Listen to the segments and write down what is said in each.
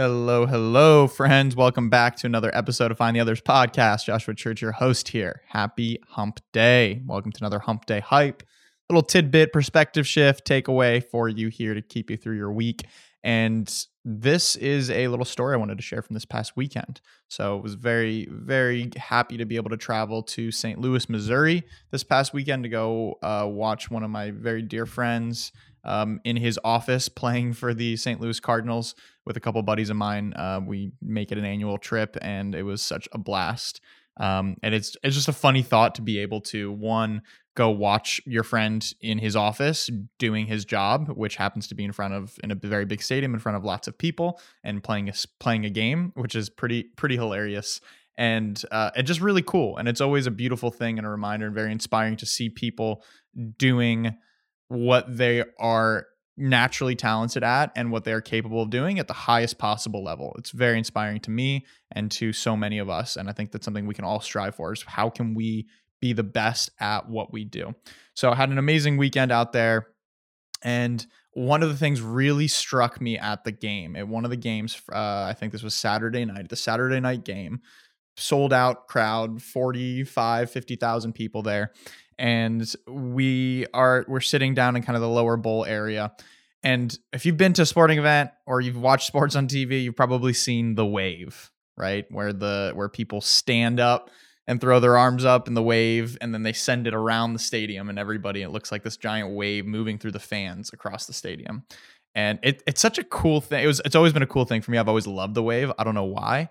Hello, hello, friends. Welcome back to another episode of Find the Others podcast. Joshua Church, your host here. Happy hump day. Welcome to another hump day hype. Little tidbit, perspective shift, takeaway for you here to keep you through your week. And this is a little story I wanted to share from this past weekend. So I was very, very happy to be able to travel to St. Louis, Missouri this past weekend to go uh, watch one of my very dear friends um, in his office playing for the St. Louis Cardinals with a couple buddies of mine. Uh, we make it an annual trip, and it was such a blast. Um, and it's it's just a funny thought to be able to one go watch your friend in his office doing his job, which happens to be in front of in a very big stadium in front of lots of people and playing a playing a game, which is pretty pretty hilarious and uh, and just really cool. And it's always a beautiful thing and a reminder and very inspiring to see people doing what they are naturally talented at and what they're capable of doing at the highest possible level. It's very inspiring to me and to so many of us. And I think that's something we can all strive for is how can we be the best at what we do. So I had an amazing weekend out there. And one of the things really struck me at the game. At one of the games, uh, I think this was Saturday night, the Saturday night game, sold out crowd, 45, 50,000 people there and we are we're sitting down in kind of the lower bowl area. And if you've been to a sporting event or you've watched sports on TV, you've probably seen the wave, right? Where the where people stand up and throw their arms up in the wave and then they send it around the stadium and everybody it looks like this giant wave moving through the fans across the stadium. And it, it's such a cool thing. It was it's always been a cool thing for me. I've always loved the wave. I don't know why,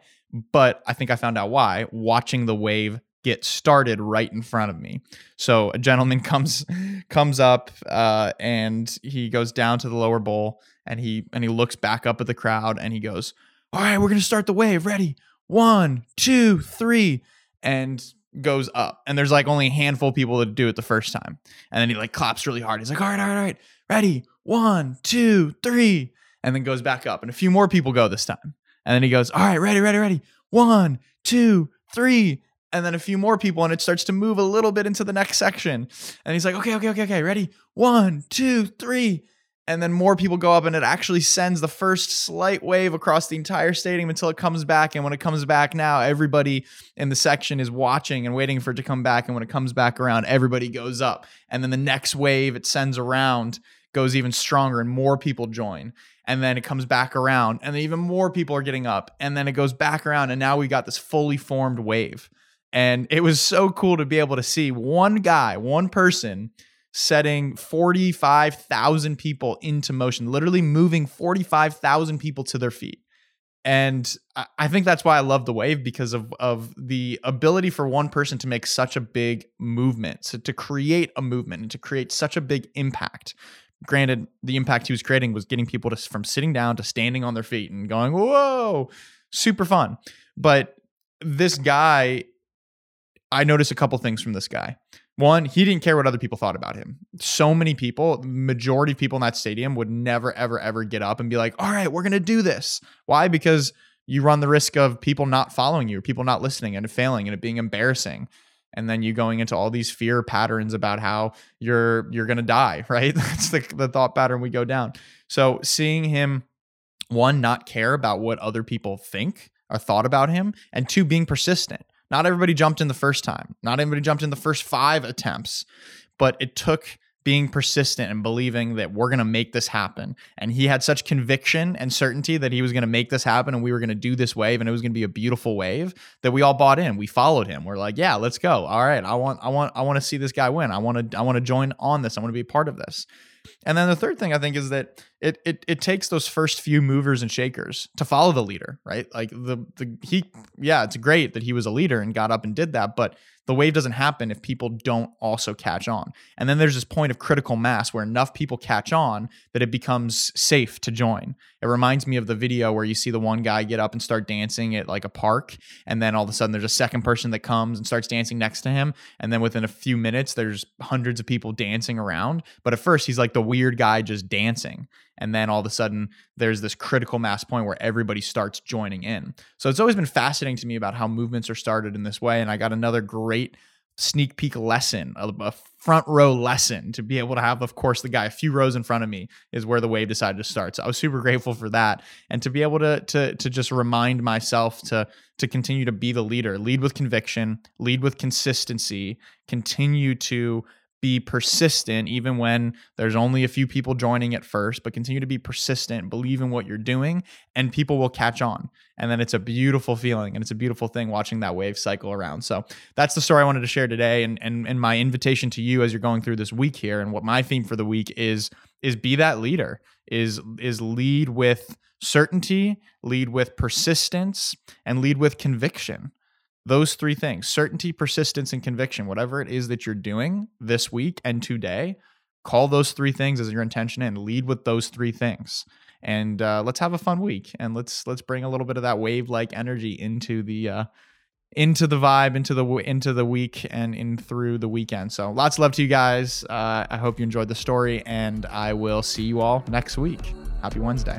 but I think I found out why watching the wave get started right in front of me. So a gentleman comes comes up uh, and he goes down to the lower bowl and he and he looks back up at the crowd and he goes, "All right, we're gonna start the wave. Ready? One, two, three, and goes up. And there's like only a handful of people that do it the first time. And then he like claps really hard. He's like, "All right, all right, all right, ready? One, two, three, and then goes back up. And a few more people go this time. And then he goes, "All right, ready, ready, ready. One, two, three and then a few more people, and it starts to move a little bit into the next section. And he's like, okay, okay, okay, okay, ready? One, two, three. And then more people go up, and it actually sends the first slight wave across the entire stadium until it comes back. And when it comes back now, everybody in the section is watching and waiting for it to come back. And when it comes back around, everybody goes up. And then the next wave it sends around goes even stronger, and more people join and then it comes back around and then even more people are getting up and then it goes back around and now we got this fully formed wave and it was so cool to be able to see one guy, one person setting 45,000 people into motion, literally moving 45,000 people to their feet. And I think that's why I love the wave because of, of the ability for one person to make such a big movement, so to create a movement and to create such a big impact. Granted, the impact he was creating was getting people to, from sitting down to standing on their feet and going, whoa, super fun. But this guy I noticed a couple things from this guy. One, he didn't care what other people thought about him. So many people, majority of people in that stadium would never, ever, ever get up and be like, all right, we're going to do this. Why? Because you run the risk of people not following you, people not listening and failing and it being embarrassing. And then you going into all these fear patterns about how you're you're gonna die, right? That's the, the thought pattern we go down. So seeing him, one, not care about what other people think or thought about him, and two, being persistent not everybody jumped in the first time. Not everybody jumped in the first five attempts, but it took being persistent and believing that we're going to make this happen. And he had such conviction and certainty that he was going to make this happen and we were going to do this wave and it was going to be a beautiful wave that we all bought in. We followed him. We're like, yeah, let's go. All right, I want I want I want to see this guy win. I want to I want to join on this. I want to be a part of this. And then the third thing I think is that it it it takes those first few movers and shakers to follow the leader, right? Like the the he yeah, it's great that he was a leader and got up and did that, but the wave doesn't happen if people don't also catch on. And then there's this point of critical mass where enough people catch on that it becomes safe to join. It reminds me of the video where you see the one guy get up and start dancing at like a park. And then all of a sudden there's a second person that comes and starts dancing next to him. And then within a few minutes, there's hundreds of people dancing around. But at first, he's like the weird guy just dancing. And then all of a sudden, there's this critical mass point where everybody starts joining in. So it's always been fascinating to me about how movements are started in this way. And I got another great sneak peek lesson, a, front row lesson to be able to have, of course, the guy a few rows in front of me is where the wave decided to start. So I was super grateful for that, and to be able to to to just remind myself to to continue to be the leader, lead with conviction, lead with consistency, continue to be persistent even when there's only a few people joining at first but continue to be persistent believe in what you're doing and people will catch on. And then it's a beautiful feeling and it's a beautiful thing watching that wave cycle around. So that's the story i wanted to share today and and, and my invitation to you as you're going through this week here and what my theme for the week is is be that leader is is lead with certainty lead with persistence and lead with conviction those three things certainty, persistence, and conviction, whatever it is that you're doing this week and today, call those three things as your intention and lead with those three things. And uh, let's have a fun week and let's let's bring a little bit of that wave like energy into the uh, into the vibe, into the into the week, and in through the weekend. So lots of love to you guys. Uh, I hope you enjoyed the story, and I will see you all next week. Happy Wednesday.